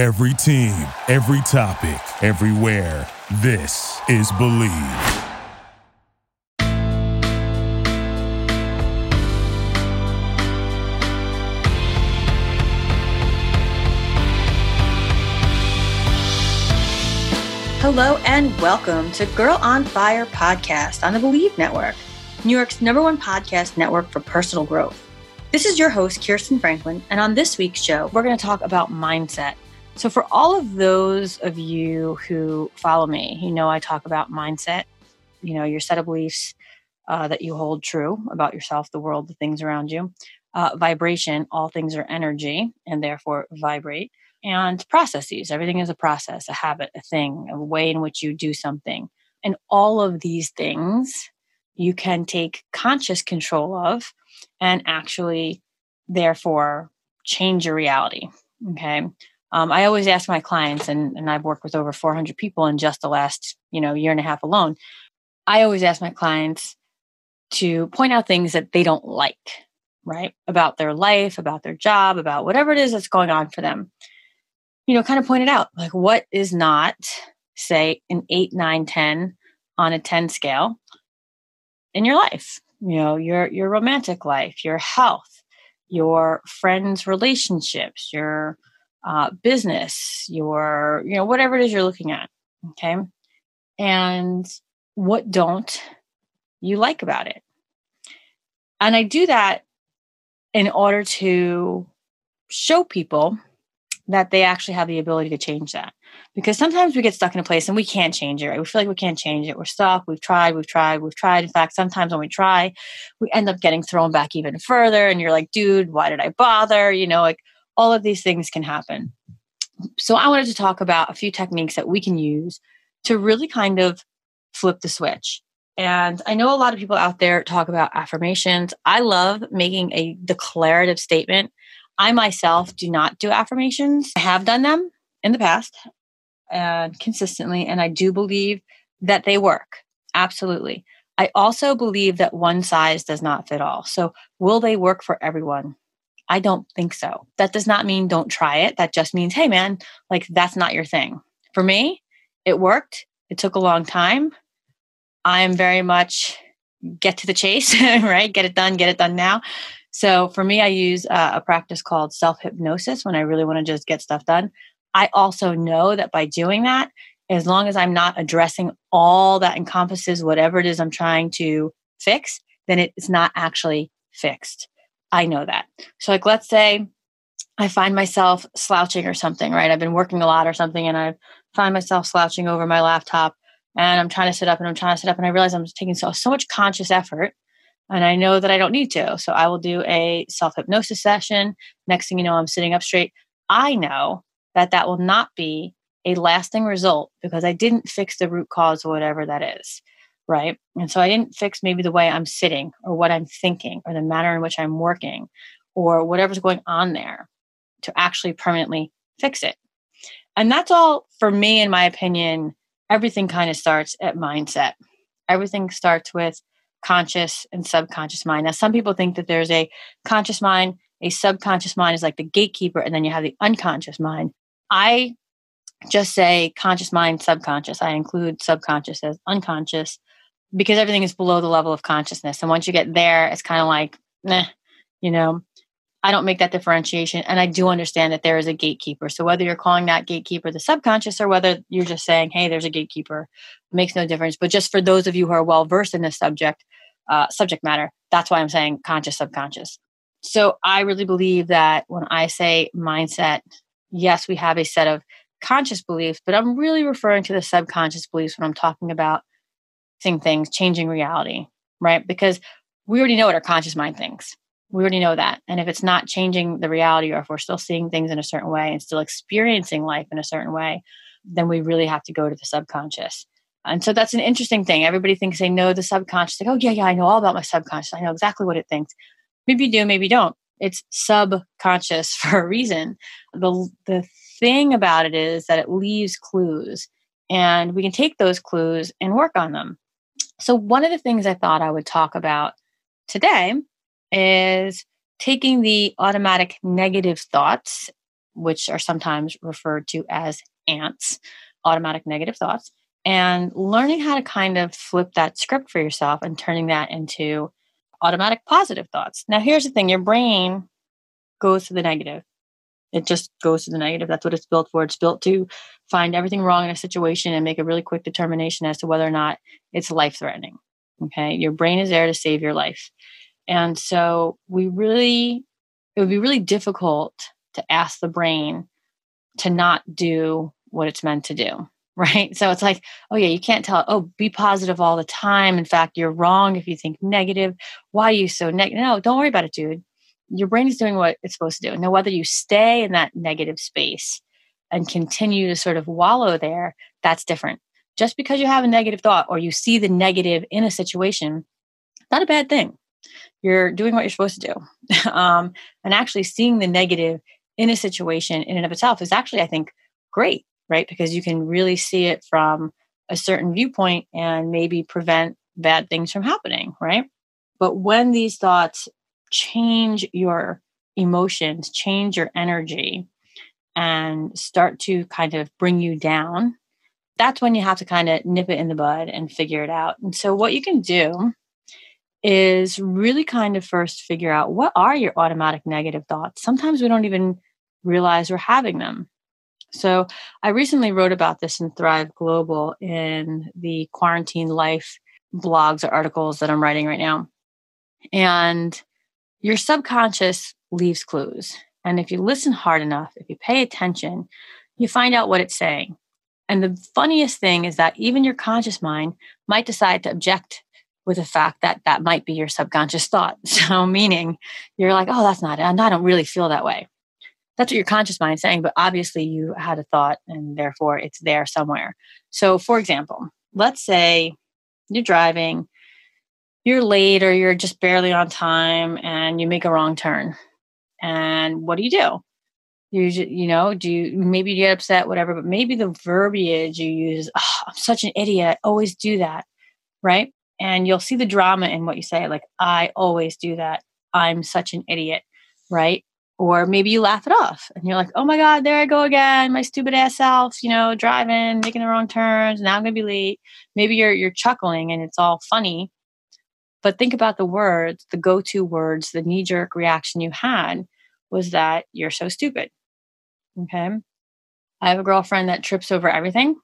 Every team, every topic, everywhere. This is Believe. Hello and welcome to Girl on Fire podcast on the Believe Network, New York's number one podcast network for personal growth. This is your host, Kirsten Franklin, and on this week's show, we're going to talk about mindset. So, for all of those of you who follow me, you know I talk about mindset, you know, your set of beliefs uh, that you hold true about yourself, the world, the things around you. Uh, vibration, all things are energy and therefore vibrate and processes. Everything is a process, a habit, a thing, a way in which you do something. And all of these things you can take conscious control of and actually, therefore, change your reality. Okay. Um, I always ask my clients, and, and I've worked with over 400 people in just the last, you know, year and a half alone. I always ask my clients to point out things that they don't like, right? About their life, about their job, about whatever it is that's going on for them you know, kind of pointed out like what is not, say, an eight, nine, 10 on a 10 scale in your life, you know, your your romantic life, your health, your friends' relationships, your uh, business, your, you know, whatever it is you're looking at. Okay. And what don't you like about it? And I do that in order to show people that they actually have the ability to change that. Because sometimes we get stuck in a place and we can't change it. Right? We feel like we can't change it. We're stuck. We've tried, we've tried, we've tried. In fact, sometimes when we try, we end up getting thrown back even further. And you're like, dude, why did I bother? You know, like all of these things can happen. So I wanted to talk about a few techniques that we can use to really kind of flip the switch. And I know a lot of people out there talk about affirmations. I love making a declarative statement I myself do not do affirmations. I have done them in the past and consistently, and I do believe that they work. Absolutely. I also believe that one size does not fit all. So, will they work for everyone? I don't think so. That does not mean don't try it. That just means, hey, man, like that's not your thing. For me, it worked. It took a long time. I am very much get to the chase, right? Get it done, get it done now. So for me, I use uh, a practice called self hypnosis when I really want to just get stuff done. I also know that by doing that, as long as I'm not addressing all that encompasses whatever it is I'm trying to fix, then it's not actually fixed. I know that. So, like, let's say I find myself slouching or something, right? I've been working a lot or something, and I find myself slouching over my laptop, and I'm trying to sit up and I'm trying to sit up, and I realize I'm taking so, so much conscious effort and I know that I don't need to. So I will do a self hypnosis session. Next thing you know, I'm sitting up straight. I know that that will not be a lasting result because I didn't fix the root cause of whatever that is. Right. And so I didn't fix maybe the way I'm sitting or what I'm thinking or the manner in which I'm working or whatever's going on there to actually permanently fix it. And that's all for me, in my opinion. Everything kind of starts at mindset. Everything starts with conscious and subconscious mind. Now, some people think that there's a conscious mind, a subconscious mind is like the gatekeeper, and then you have the unconscious mind. I just say conscious mind, subconscious. I include subconscious as unconscious because everything is below the level of consciousness. And once you get there, it's kind of like, nah, you know, I don't make that differentiation. And I do understand that there is a gatekeeper. So whether you're calling that gatekeeper the subconscious or whether you're just saying, hey, there's a gatekeeper, makes no difference. But just for those of you who are well versed in this subject, uh, subject matter, that's why I'm saying conscious, subconscious. So I really believe that when I say mindset, yes, we have a set of conscious beliefs, but I'm really referring to the subconscious beliefs when I'm talking about things, changing reality, right? Because we already know what our conscious mind thinks we already know that. And if it's not changing the reality or if we're still seeing things in a certain way and still experiencing life in a certain way, then we really have to go to the subconscious. And so that's an interesting thing. Everybody thinks they know the subconscious. Like, oh, yeah, yeah, I know all about my subconscious. I know exactly what it thinks. Maybe you do, maybe you don't. It's subconscious for a reason. The, the thing about it is that it leaves clues, and we can take those clues and work on them. So, one of the things I thought I would talk about today is taking the automatic negative thoughts, which are sometimes referred to as ants, automatic negative thoughts, and learning how to kind of flip that script for yourself and turning that into automatic positive thoughts. Now, here's the thing your brain goes to the negative. It just goes to the negative. That's what it's built for. It's built to find everything wrong in a situation and make a really quick determination as to whether or not it's life threatening. Okay. Your brain is there to save your life. And so we really, it would be really difficult to ask the brain to not do what it's meant to do. Right. So it's like, oh, yeah, you can't tell, oh, be positive all the time. In fact, you're wrong if you think negative. Why are you so negative? No, don't worry about it, dude your brain is doing what it's supposed to do. Now, whether you stay in that negative space and continue to sort of wallow there, that's different. Just because you have a negative thought or you see the negative in a situation, not a bad thing. You're doing what you're supposed to do. um, and actually seeing the negative in a situation in and of itself is actually, I think, great, right? Because you can really see it from a certain viewpoint and maybe prevent bad things from happening, right? But when these thoughts change your emotions, change your energy, and start to kind of bring you down, that's when you have to kind of nip it in the bud and figure it out. And so, what you can do is really kind of first figure out what are your automatic negative thoughts. Sometimes we don't even realize we're having them. So, I recently wrote about this in Thrive Global in the quarantine life blogs or articles that I'm writing right now. And your subconscious leaves clues. And if you listen hard enough, if you pay attention, you find out what it's saying. And the funniest thing is that even your conscious mind might decide to object with the fact that that might be your subconscious thought. So, meaning you're like, oh, that's not it. I don't really feel that way. That's what your conscious mind is saying, but obviously you had a thought and therefore it's there somewhere. So, for example, let's say you're driving you're late or you're just barely on time and you make a wrong turn. And what do you do? You you know, do you maybe you get upset, whatever, but maybe the verbiage you use, oh, I'm such an idiot, always do that, right? And you'll see the drama in what you say, like, I always do that. I'm such an idiot, right? Or maybe you laugh it off and you're like, oh my God, there I go again, my stupid ass self, you know, driving, making the wrong turns. Now I'm gonna be late. Maybe you're you're chuckling and it's all funny but think about the words, the go to words, the knee jerk reaction you had was that you're so stupid. Okay. I have a girlfriend that trips over everything.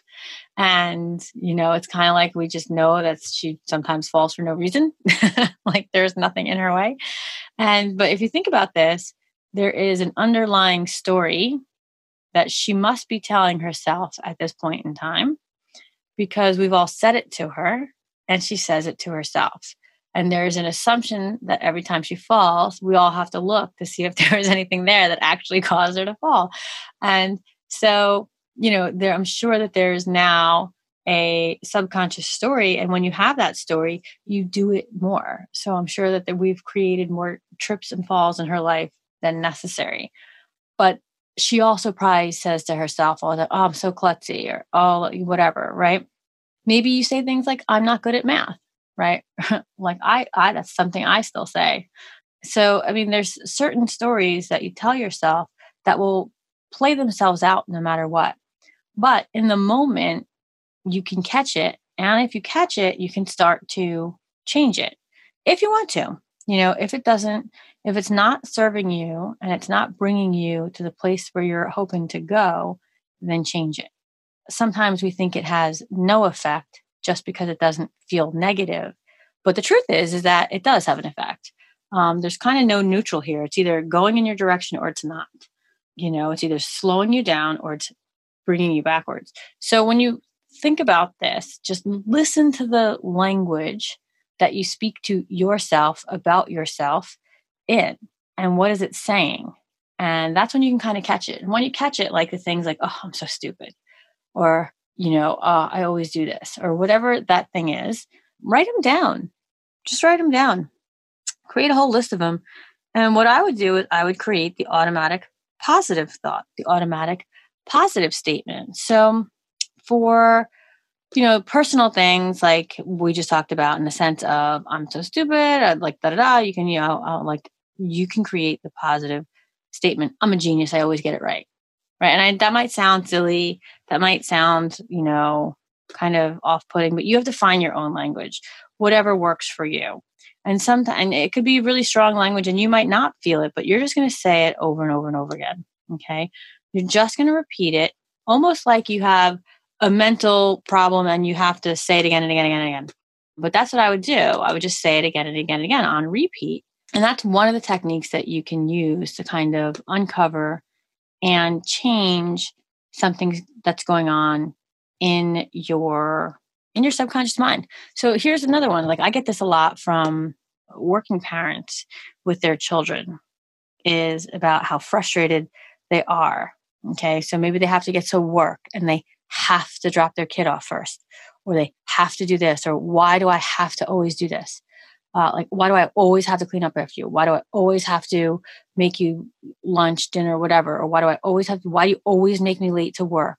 and, you know, it's kind of like we just know that she sometimes falls for no reason, like there's nothing in her way. And, but if you think about this, there is an underlying story that she must be telling herself at this point in time because we've all said it to her and she says it to herself. And there's an assumption that every time she falls, we all have to look to see if there is anything there that actually caused her to fall. And so, you know, there I'm sure that there's now a subconscious story and when you have that story you do it more so i'm sure that, that we've created more trips and falls in her life than necessary but she also probably says to herself oh i'm so klutzy or oh whatever right maybe you say things like i'm not good at math right? Like I, I that's something i still say. So i mean there's certain stories that you tell yourself that will play themselves out no matter what. But in the moment you can catch it. And if you catch it you can start to change it if you want to. You know if it doesn't if it's not serving you and it's not bringing you to the place where you're hoping to go then change it sometimes we think it has no effect just because it doesn't feel negative. But the truth is, is that it does have an effect. Um, there's kind of no neutral here. It's either going in your direction or it's not. You know, it's either slowing you down or it's bringing you backwards. So when you think about this, just listen to the language that you speak to yourself about yourself in and what is it saying and that's when you can kind of catch it and when you catch it like the things like oh i'm so stupid or you know uh, i always do this or whatever that thing is write them down. Just write them down. Create a whole list of them and what i would do is i would create the automatic positive thought the automatic positive statement. So for you know personal things like we just talked about in the sense of i'm so stupid i'd like da da da you can you know uh, like you can create the positive statement, I'm a genius, I always get it right. Right. And I, that might sound silly. That might sound, you know, kind of off putting, but you have to find your own language, whatever works for you. And sometimes it could be really strong language and you might not feel it, but you're just going to say it over and over and over again. Okay. You're just going to repeat it almost like you have a mental problem and you have to say it again and again and again and again. But that's what I would do. I would just say it again and again and again on repeat. And that's one of the techniques that you can use to kind of uncover and change something that's going on in your in your subconscious mind. So here's another one. Like I get this a lot from working parents with their children is about how frustrated they are. Okay. So maybe they have to get to work and they have to drop their kid off first, or they have to do this, or why do I have to always do this? Uh, like, why do I always have to clean up after you? Why do I always have to make you lunch, dinner, whatever? Or why do I always have to, why do you always make me late to work?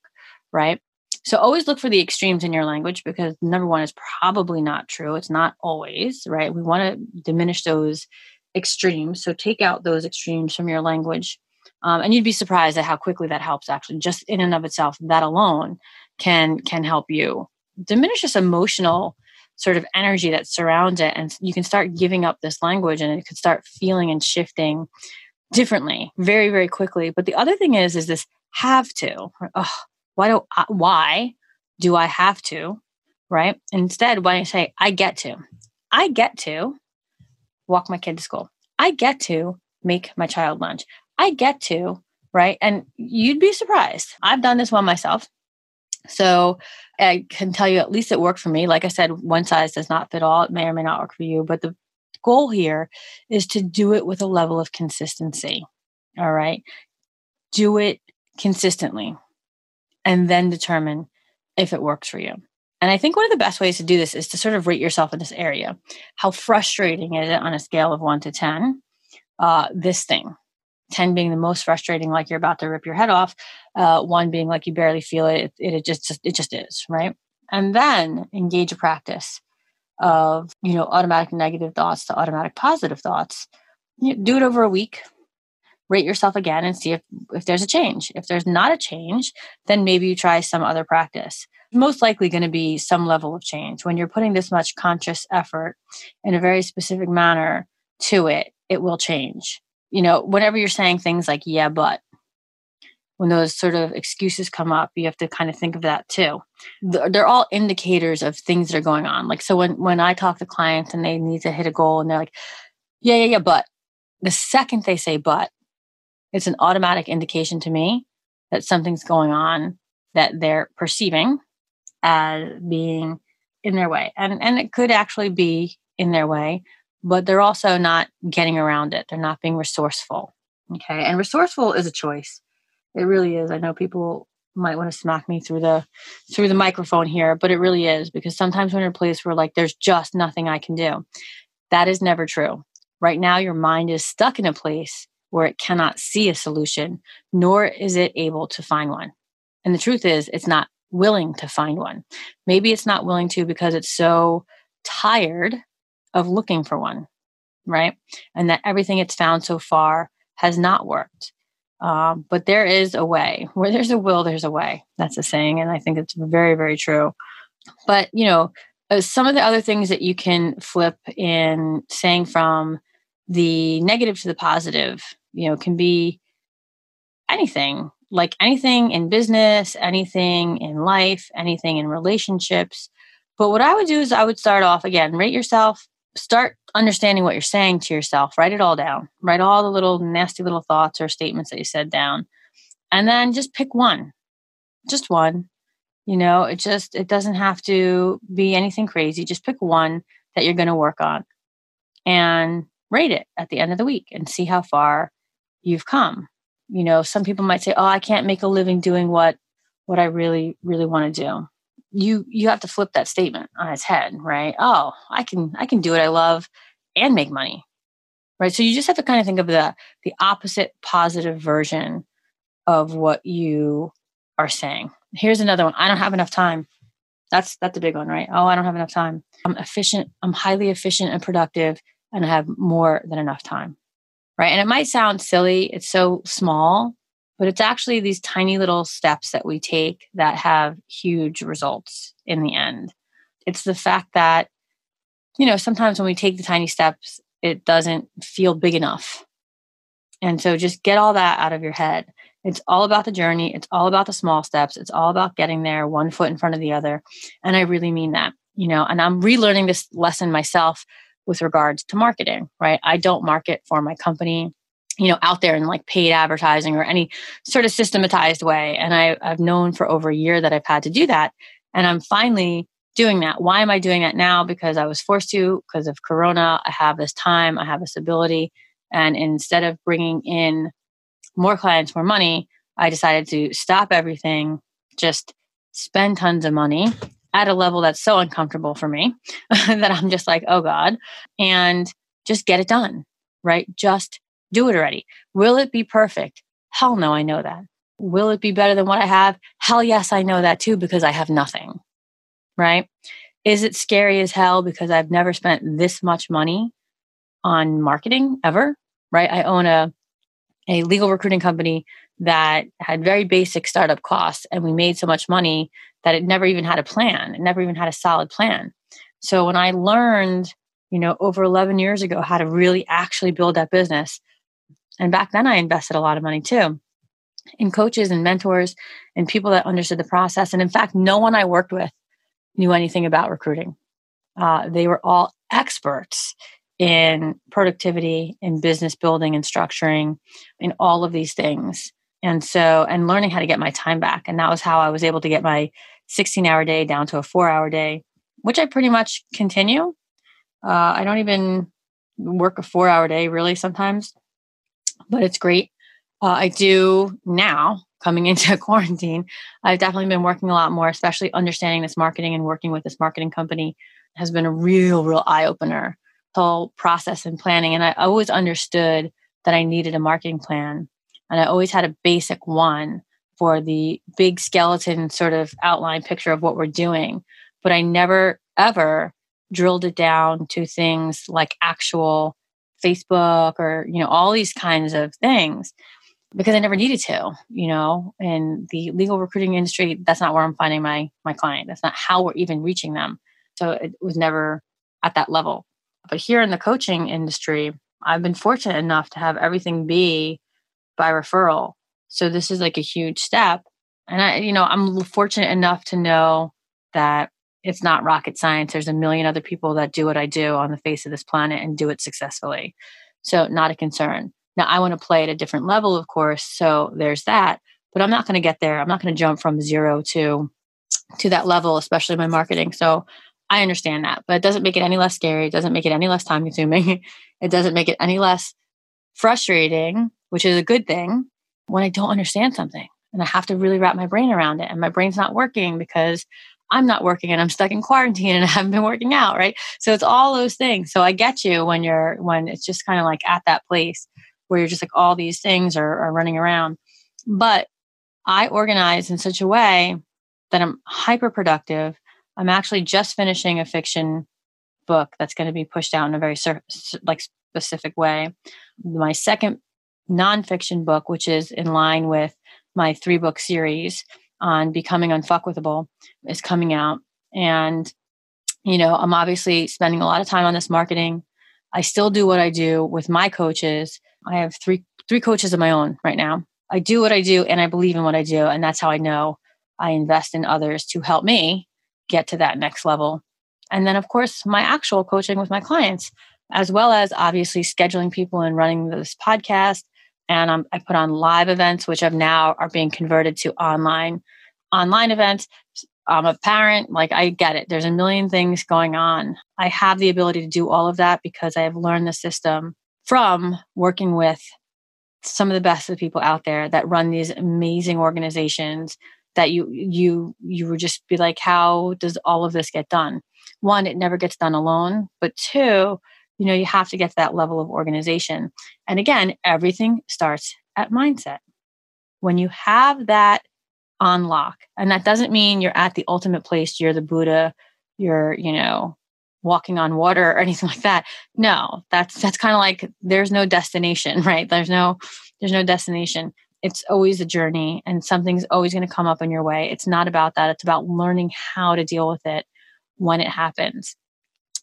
Right. So always look for the extremes in your language because number one is probably not true. It's not always, right? We want to diminish those extremes. So take out those extremes from your language um, and you'd be surprised at how quickly that helps actually just in and of itself that alone can can help you diminish this emotional sort of energy that surrounds it and you can start giving up this language and it could start feeling and shifting differently very very quickly but the other thing is is this have to oh, why do I, why do i have to right instead why don't you say i get to i get to walk my kid to school i get to make my child lunch I get to, right? And you'd be surprised. I've done this one myself. So I can tell you at least it worked for me. Like I said, one size does not fit all. It may or may not work for you. But the goal here is to do it with a level of consistency. All right. Do it consistently and then determine if it works for you. And I think one of the best ways to do this is to sort of rate yourself in this area. How frustrating is it on a scale of one to 10? Uh, this thing, 10 being the most frustrating like you're about to rip your head off uh, one being like you barely feel it it, it just it just is right? And then engage a practice of you know automatic negative thoughts to automatic positive thoughts. You do it over a week. Rate yourself again and see if if there's a change. If there's not a change then maybe you try some other practice. Most likely going to be some level of change. When you're putting this much conscious effort in a very specific manner to it it will change you know, whenever you're saying things like, yeah, but, when those sort of excuses come up, you have to kind of think of that too. They're all indicators of things that are going on. Like, so when, when I talk to clients and they need to hit a goal and they're like, yeah, yeah, yeah, but the second they say but, it's an automatic indication to me that something's going on that they're perceiving as being in their way. And, and it could actually be in their way, but they're also not getting around it. They're not being resourceful. Okay. And resourceful is a choice. It really is. I know people might want to smack me through the through the microphone here, but it really is because sometimes you're in a place where like there's just nothing I can do. That is never true. Right now your mind is stuck in a place where it cannot see a solution, nor is it able to find one. And the truth is it's not willing to find one. Maybe it's not willing to because it's so tired of looking for one, right? And that everything it's found so far has not worked. Um, but there is a way. Where there's a will, there's a way. That's a saying, and I think it's very, very true. But you know, uh, some of the other things that you can flip in saying from the negative to the positive, you know, can be anything like anything in business, anything in life, anything in relationships. But what I would do is I would start off again, rate yourself start understanding what you're saying to yourself. Write it all down. Write all the little nasty little thoughts or statements that you said down. And then just pick one. Just one. You know, it just it doesn't have to be anything crazy. Just pick one that you're going to work on and rate it at the end of the week and see how far you've come. You know, some people might say, "Oh, I can't make a living doing what what I really really want to do." You you have to flip that statement on its head right? Oh i can i can do what i love and make money right? So you just have to kind of think of the the opposite positive version of what you are saying. Here's another one. I don't have enough time. That's that's a big one right? Oh i don't have enough time. I'm efficient. I'm highly efficient and productive and i have more than enough time right? And it might sound silly, it's so small, but it's actually these tiny little steps that we take that have huge results in the end. It's the fact that, you know, sometimes when we take the tiny steps, it doesn't feel big enough. And so just get all that out of your head. It's all about the journey. It's all about the small steps. It's all about getting there one foot in front of the other. And I really mean that, you know, and I'm relearning this lesson myself with regards to marketing, right? I don't market for my company, you know, out there in like paid advertising or any sort of systematized way. And I, I've known for over a year that I've had to do that. And I'm finally doing that. Why am I doing that now? Because I was forced to, because of Corona. I have this time, I have this ability. And instead of bringing in more clients, more money, I decided to stop everything, just spend tons of money at a level that's so uncomfortable for me that I'm just like, oh God, and just get it done, right? Just do it already. Will it be perfect? Hell no, I know that. Will it be better than what I have? Hell yes, I know that too because I have nothing, right? Is it scary as hell because I've never spent this much money on marketing ever, right? I own a a legal recruiting company that had very basic startup costs and we made so much money that it never even had a plan it never even had a solid plan so when i learned you know over 11 years ago how to really actually build that business and back then i invested a lot of money too in coaches and mentors and people that understood the process and in fact no one i worked with knew anything about recruiting uh, they were all experts in productivity, in business building and structuring, in all of these things. And so, and learning how to get my time back. And that was how I was able to get my 16 hour day down to a four hour day, which I pretty much continue. Uh, I don't even work a four hour day really sometimes, but it's great. Uh, I do now coming into quarantine. I've definitely been working a lot more, especially understanding this marketing and working with this marketing company has been a real, real eye opener whole process and planning. And I always understood that I needed a marketing plan. And I always had a basic one for the big skeleton sort of outline picture of what we're doing. But I never, ever drilled it down to things like actual Facebook or, you know, all these kinds of things because I never needed to, you know, in the legal recruiting industry, that's not where I'm finding my my client. That's not how we're even reaching them. So it was never at that level. But here in the coaching industry, I've been fortunate enough to have everything be by referral. So this is like a huge step. And I, you know, I'm fortunate enough to know that it's not rocket science. There's a million other people that do what I do on the face of this planet and do it successfully. So not a concern. Now I want to play at a different level, of course. So there's that. But I'm not going to get there. I'm not going to jump from zero to to that level, especially my marketing. So I understand that, but it doesn't make it any less scary. It doesn't make it any less time consuming. it doesn't make it any less frustrating, which is a good thing when I don't understand something and I have to really wrap my brain around it and my brain's not working because I'm not working and I'm stuck in quarantine and I haven't been working out, right? So it's all those things. So I get you when you're when it's just kind of like at that place where you're just like all these things are, are running around. But I organize in such a way that I'm hyper productive I'm actually just finishing a fiction book that's going to be pushed out in a very like specific way. My second nonfiction book, which is in line with my three book series on becoming unfuckwithable, is coming out. And, you know, I'm obviously spending a lot of time on this marketing. I still do what I do with my coaches. I have three three coaches of my own right now. I do what I do and I believe in what I do. And that's how I know I invest in others to help me get to that next level. And then, of course, my actual coaching with my clients, as well as obviously scheduling people and running this podcast. And I put on live events, which have now are being converted to online online events. I'm a parent, like I get it. There's a million things going on. I have the ability to do all of that because I have learned the system from working with some of the best of the people out there that run these amazing organizations that you you you would just be like how does all of this get done one it never gets done alone but two you know you have to get to that level of organization and again everything starts at mindset when you have that on lock and that doesn't mean you're at the ultimate place you're the buddha you're you know walking on water or anything like that. No, that's that's kind of like there's no destination, right? There's no there's no destination. It's always a journey and something's always going to come up in your way. It's not about that. It's about learning how to deal with it when it happens.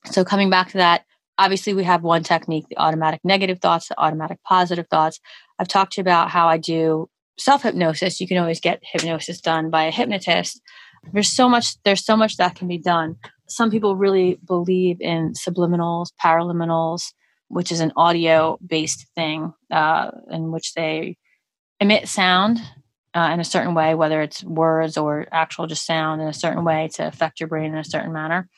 So coming back to that, obviously we have one technique, the automatic negative thoughts, the automatic positive thoughts. I've talked to you about how I do self hypnosis. You can always get hypnosis done by a hypnotist. There's so much there's so much that can be done some people really believe in subliminals, paraliminals, which is an audio based thing uh, in which they emit sound uh, in a certain way, whether it's words or actual just sound in a certain way to affect your brain in a certain manner.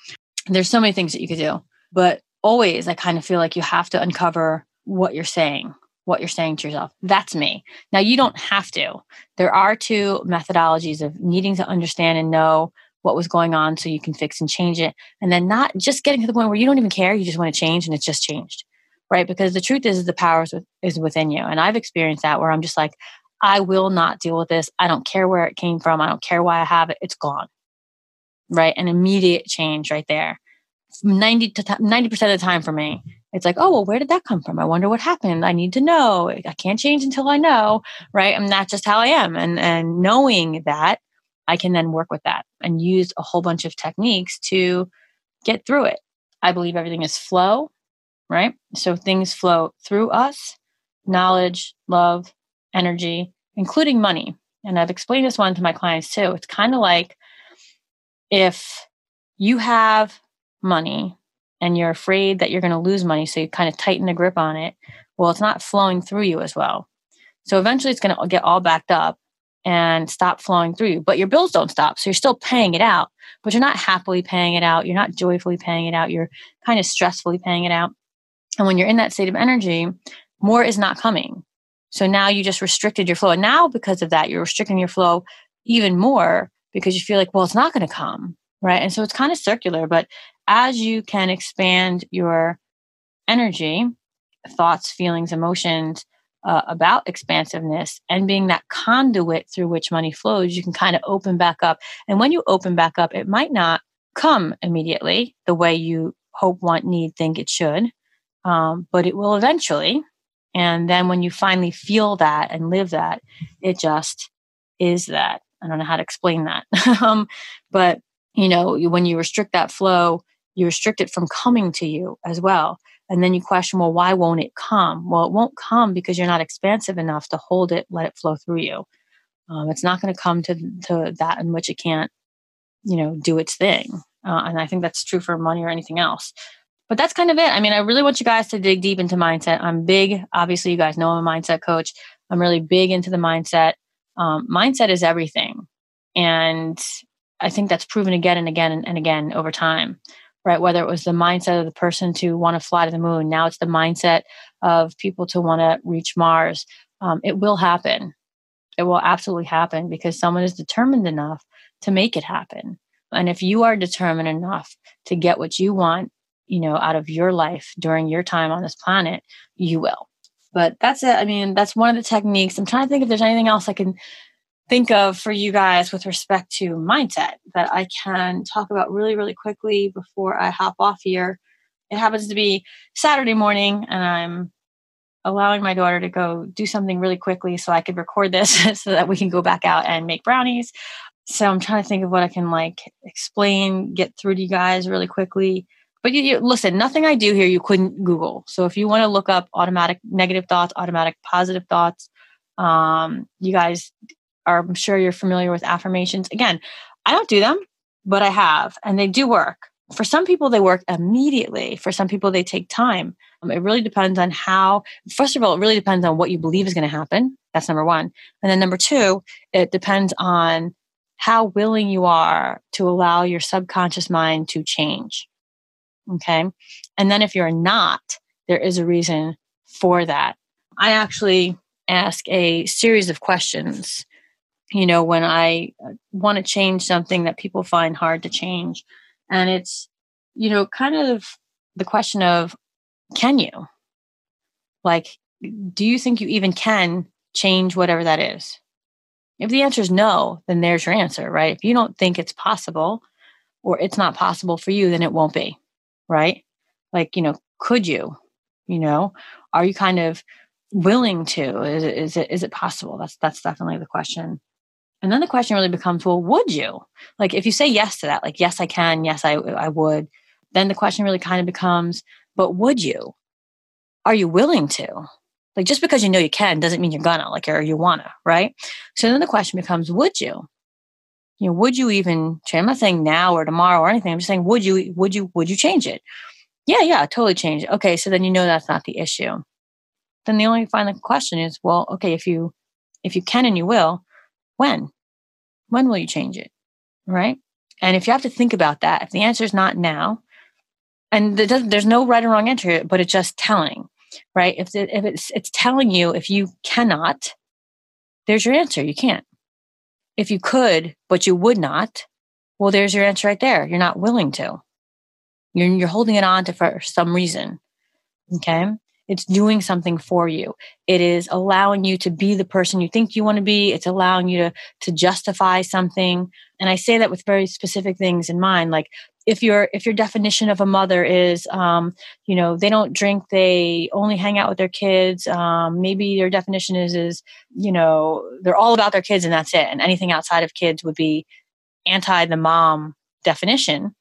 There's so many things that you could do, but always I kind of feel like you have to uncover what you're saying, what you're saying to yourself. That's me. Now, you don't have to. There are two methodologies of needing to understand and know what was going on so you can fix and change it. And then not just getting to the point where you don't even care, you just want to change and it's just changed. Right? Because the truth is, the power is within you. And I've experienced that where I'm just like, I will not deal with this. I don't care where it came from. I don't care why I have it. It's gone. Right? An immediate change right there. 90 to 90% of the time for me, it's like, oh, well, where did that come from? I wonder what happened. I need to know. I can't change until I know. Right. And that's just how I am. And, and knowing that I can then work with that and use a whole bunch of techniques to get through it. I believe everything is flow, right? So things flow through us knowledge, love, energy, including money. And I've explained this one to my clients too. It's kind of like if you have money and you're afraid that you're going to lose money, so you kind of tighten the grip on it, well, it's not flowing through you as well. So eventually it's going to get all backed up and stop flowing through you. But your bills don't stop. So you're still paying it out, but you're not happily paying it out. You're not joyfully paying it out. You're kind of stressfully paying it out. And when you're in that state of energy, more is not coming. So now you just restricted your flow. And now because of that, you're restricting your flow even more because you feel like, well, it's not going to come. Right. And so it's kind of circular. But as you can expand your energy, thoughts, feelings, emotions, uh, about expansiveness and being that conduit through which money flows, you can kind of open back up. And when you open back up, it might not come immediately the way you hope, want, need, think it should, um, but it will eventually. And then when you finally feel that and live that, it just is that. I don't know how to explain that. um, but, you know, when you restrict that flow, you restrict it from coming to you as well. And then you question, well, why won't it come? Well, it won't come because you're not expansive enough to hold it, let it flow through you. Um, it's not going to come to, to that in which it can't, you know, do its thing. Uh, and I think that's true for money or anything else. But that's kind of it. I mean, I really want you guys to dig deep into mindset. I'm big, obviously, you guys know I'm a mindset coach. I'm really big into the mindset. Um, mindset is everything. And I think that's proven again and again and, and again over time right? Whether it was the mindset of the person to want to fly to the moon, now it's the mindset of people to want to reach Mars. Um, it will happen. It will absolutely happen because someone is determined enough to make it happen. And if you are determined enough to get what you want, you know, out of your life during your time on this planet, you will. But that's it. I mean, that's one of the techniques. I'm trying to think if there's anything else I can think of for you guys with respect to mindset that I can talk about really, really quickly before I hop off here. It happens to be Saturday morning, and I'm allowing my daughter to go do something really quickly so I could record this so that we can go back out and make brownies. So I'm trying to think of what I can like explain, get through to you guys really quickly. But you, you, listen, nothing I do here you couldn't Google. So if you want to look up automatic negative thoughts, automatic positive thoughts, um, you guys are, I'm sure you're familiar with affirmations. Again, I don't do them, but I have, and they do work. For some people, they work immediately. For some people, they take time. Um, it really depends on how, first of all, it really depends on what you believe is going to happen. That's number one. And then number two, it depends on how willing you are to allow your subconscious mind to change. Okay. And then if you're not, there is a reason for that. I actually ask a series of questions you know, when I uh, want to change something that people find hard to change. And it's, you know, kind of the question of can you? Like, do you think you even can change whatever that is? If the answer is no, then there's your answer, right? If you don't think it's possible or it's not possible for you, then it won't be. right? Like, you know, could you? You know, are you kind of willing to? Is it, is it, is it possible? That's, that's definitely the question. And then the question really becomes, well, would you? Like, if you say yes to that, like, yes, I can, yes, I, I would, then the question really kind of becomes, but would you? Are you willing to? Like, just because you know you can doesn't mean you're gonna, like, or you wanna, right? So then the question becomes, would you? You know, would you even change? I'm not saying now or tomorrow or anything. I'm just saying, would you, would you, would you change it? Yeah, yeah, totally change it. Okay, so then you know that's not the issue. Then the only final question is, well, okay, if you if you can and you will, when? When will you change it? Right? And if you have to think about that, if the answer is not now, and there's no right or wrong answer, but it's just telling, right? If, if it's, it's telling you if you cannot, there's your answer. You can't. If you could, but you would not, well, there's your answer right there. You're not willing to. You're, you're holding it on to for some reason. Okay. It's doing something for you. It is allowing you to be the person you think you want to be. It's allowing you to, to justify something. And I say that with very specific things in mind. Like if your if your definition of a mother is um, you know they don't drink they only hang out with their kids um, maybe your definition is is you know they're all about their kids and that's it and anything outside of kids would be anti the mom definition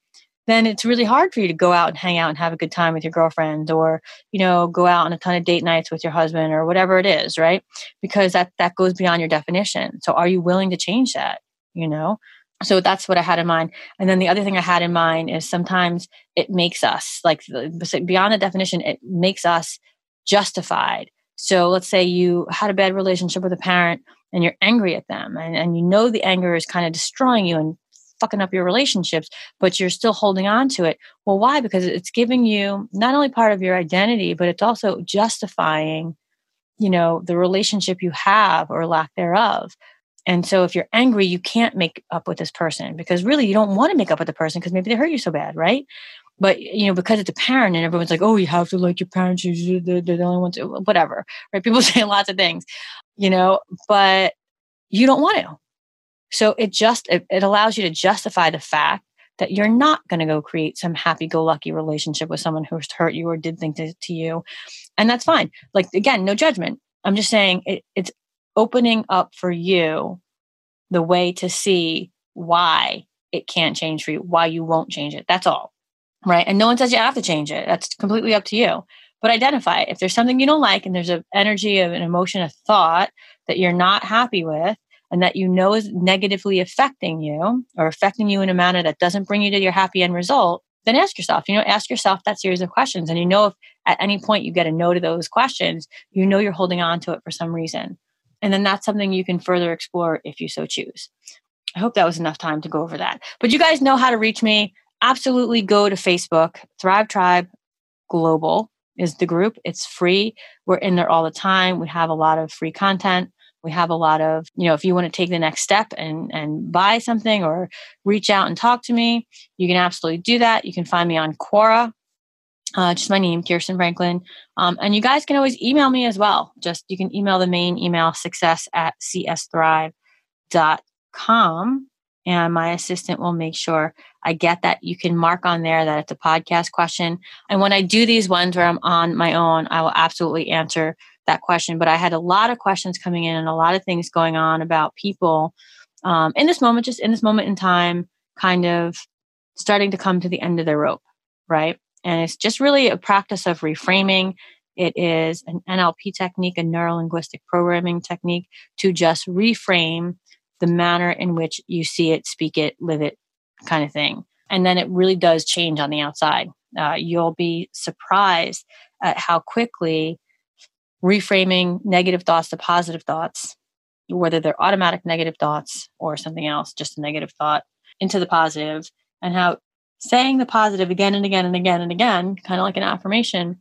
then it's really hard for you to go out and hang out and have a good time with your girlfriend or you know go out on a ton of date nights with your husband or whatever it is right? Because that that goes beyond your definition. So are you willing to change that you know? So that's what i had in mind. And then the other thing i had in mind is sometimes it makes us like beyond the definition it makes us justified. So let's say you had a bad relationship with a parent and you're angry at them and, and you know the anger is kind of destroying you and fucking up your relationships, but you're still holding on to it. Well, why? Because it's giving you not only part of your identity, but it's also justifying, you know, the relationship you have or lack thereof. And so if you're angry, you can't make up with this person because really you don't want to make up with the person because maybe they hurt you so bad, right? But you know, because it's a parent and everyone's like, "Oh, you have to like your parents; they're the only ones." Whatever, right? People say lots of things, you know, but you don't want to so it just it, it allows you to justify the fact that you're not going to go create some happy-go-lucky relationship with someone who's hurt you or did things to, to you, and that's fine. Like again, no judgment. I'm just saying it, it's opening up for you the way to see why it can't change for you, why you won't change it. That's all. Right. And no one says you have to change it. That's completely up to you. But identify it. If there's something you don't like and there's an energy of an emotion, a thought that you're not happy with, and that you know is negatively affecting you or affecting you in a manner that doesn't bring you to your happy end result, then ask yourself, you know, ask yourself that series of questions. And you know, if at any point you get a no to those questions, you know you're holding on to it for some reason. And then that's something you can further explore if you so choose. I hope that was enough time to go over that. But you guys know how to reach me. Absolutely go to Facebook, Thrive Tribe Global is the group. It's free. We're in there all the time. We have a lot of free content. We have a lot of, you know, if you want to take the next step and and buy something or reach out and talk to me, you can absolutely do that. You can find me on Quora, uh, just my name, Kirsten Franklin. Um, and you guys can always email me as well. Just you can email the main email success at csthrive.com. And my assistant will make sure I get that. You can mark on there that it's a podcast question. And when I do these ones where I'm on my own, I will absolutely answer that question, but I had a lot of questions coming in and a lot of things going on about people um, in this moment, just in this moment in time, kind of starting to come to the end of their rope, right? And it's just really a practice of reframing. It is an NLP technique, a neuro linguistic programming technique to just reframe the manner in which you see it, speak it, live it, kind of thing. And then it really does change on the outside. Uh, you'll be surprised at how quickly reframing negative thoughts to positive thoughts, whether they're automatic negative thoughts or something else, just a negative thought, into the positive, and how saying the positive again and again and again and again, kind of like an affirmation,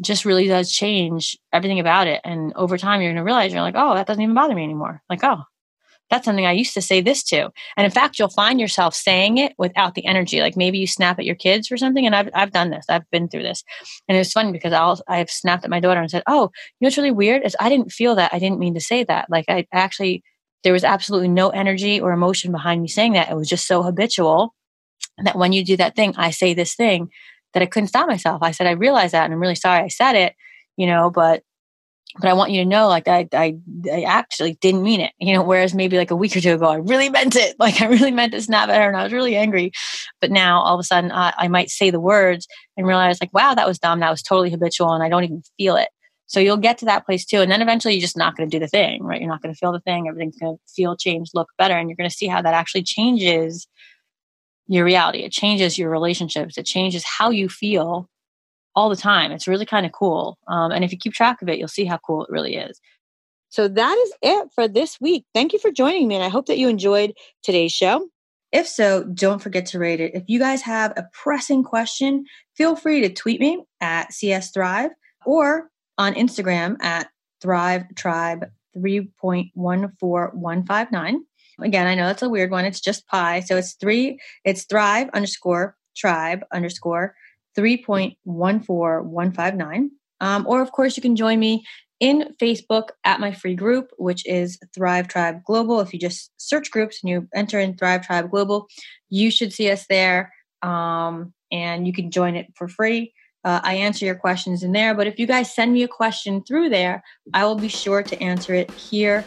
just really does change everything about it. And over time, you're going to realize you're like, oh, that doesn't even bother me anymore. Like, oh, that's something I used to say this to. And in fact, you'll find yourself saying it without the energy. Like maybe you snap at your kids or something. And I've, I've done this. I've been through this. And it's funny because I'll, I've snapped at my daughter and said, Oh, you know what's really weird is I didn't feel that. I didn't mean to say that. Like I actually, there was absolutely no energy or emotion behind me saying that. It was just so habitual that when you do that thing, I say this thing that I couldn't stop myself. I said, I realized that and I'm really sorry I said it, you know, but but I want you to know, like I, I, I actually didn't mean it, you know. Whereas maybe like a week or two ago, I really meant it. Like I really meant to snap at her, and I was really angry. But now all of a sudden, uh, I might say the words and realize, like, wow, that was dumb. That was totally habitual, and I don't even feel it. So you'll get to that place too, and then eventually you're just not going to do the thing, right? You're not going to feel the thing. Everything's going to feel, change, look better, and you're going to see how that actually changes your reality. It changes your relationships. It changes how you feel all the time. It's really kind of cool. Um, and if you keep track of it, you'll see how cool it really is. So that is it for this week. Thank you for joining me. And I hope that you enjoyed today's show. If so, don't forget to rate it. If you guys have a pressing question, feel free to tweet me at CS Thrive or on Instagram at Thrive Tribe 3.14159. Again, I know that's a weird one. It's just pi. So it's three, it's thrive underscore tribe underscore 3.14159. Um, or, of course, you can join me in Facebook at my free group, which is Thrive Tribe Global. If you just search groups and you enter in Thrive Tribe Global, you should see us there. Um, and you can join it for free. Uh, I answer your questions in there. But if you guys send me a question through there, I will be sure to answer it here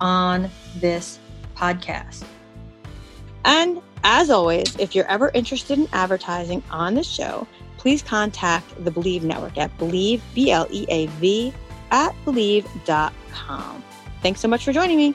on this podcast. And as always, if you're ever interested in advertising on the show, please contact the Bleav Network at Bleav, B L E A V, at Bleav.com. Thanks so much for joining me.